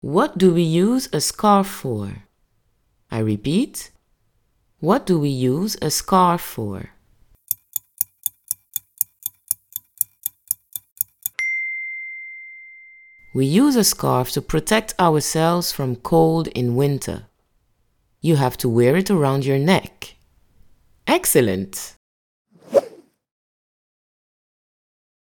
What do we use a scarf for? I repeat. What do we use a scarf for? We use a scarf to protect ourselves from cold in winter. You have to wear it around your neck. Excellent!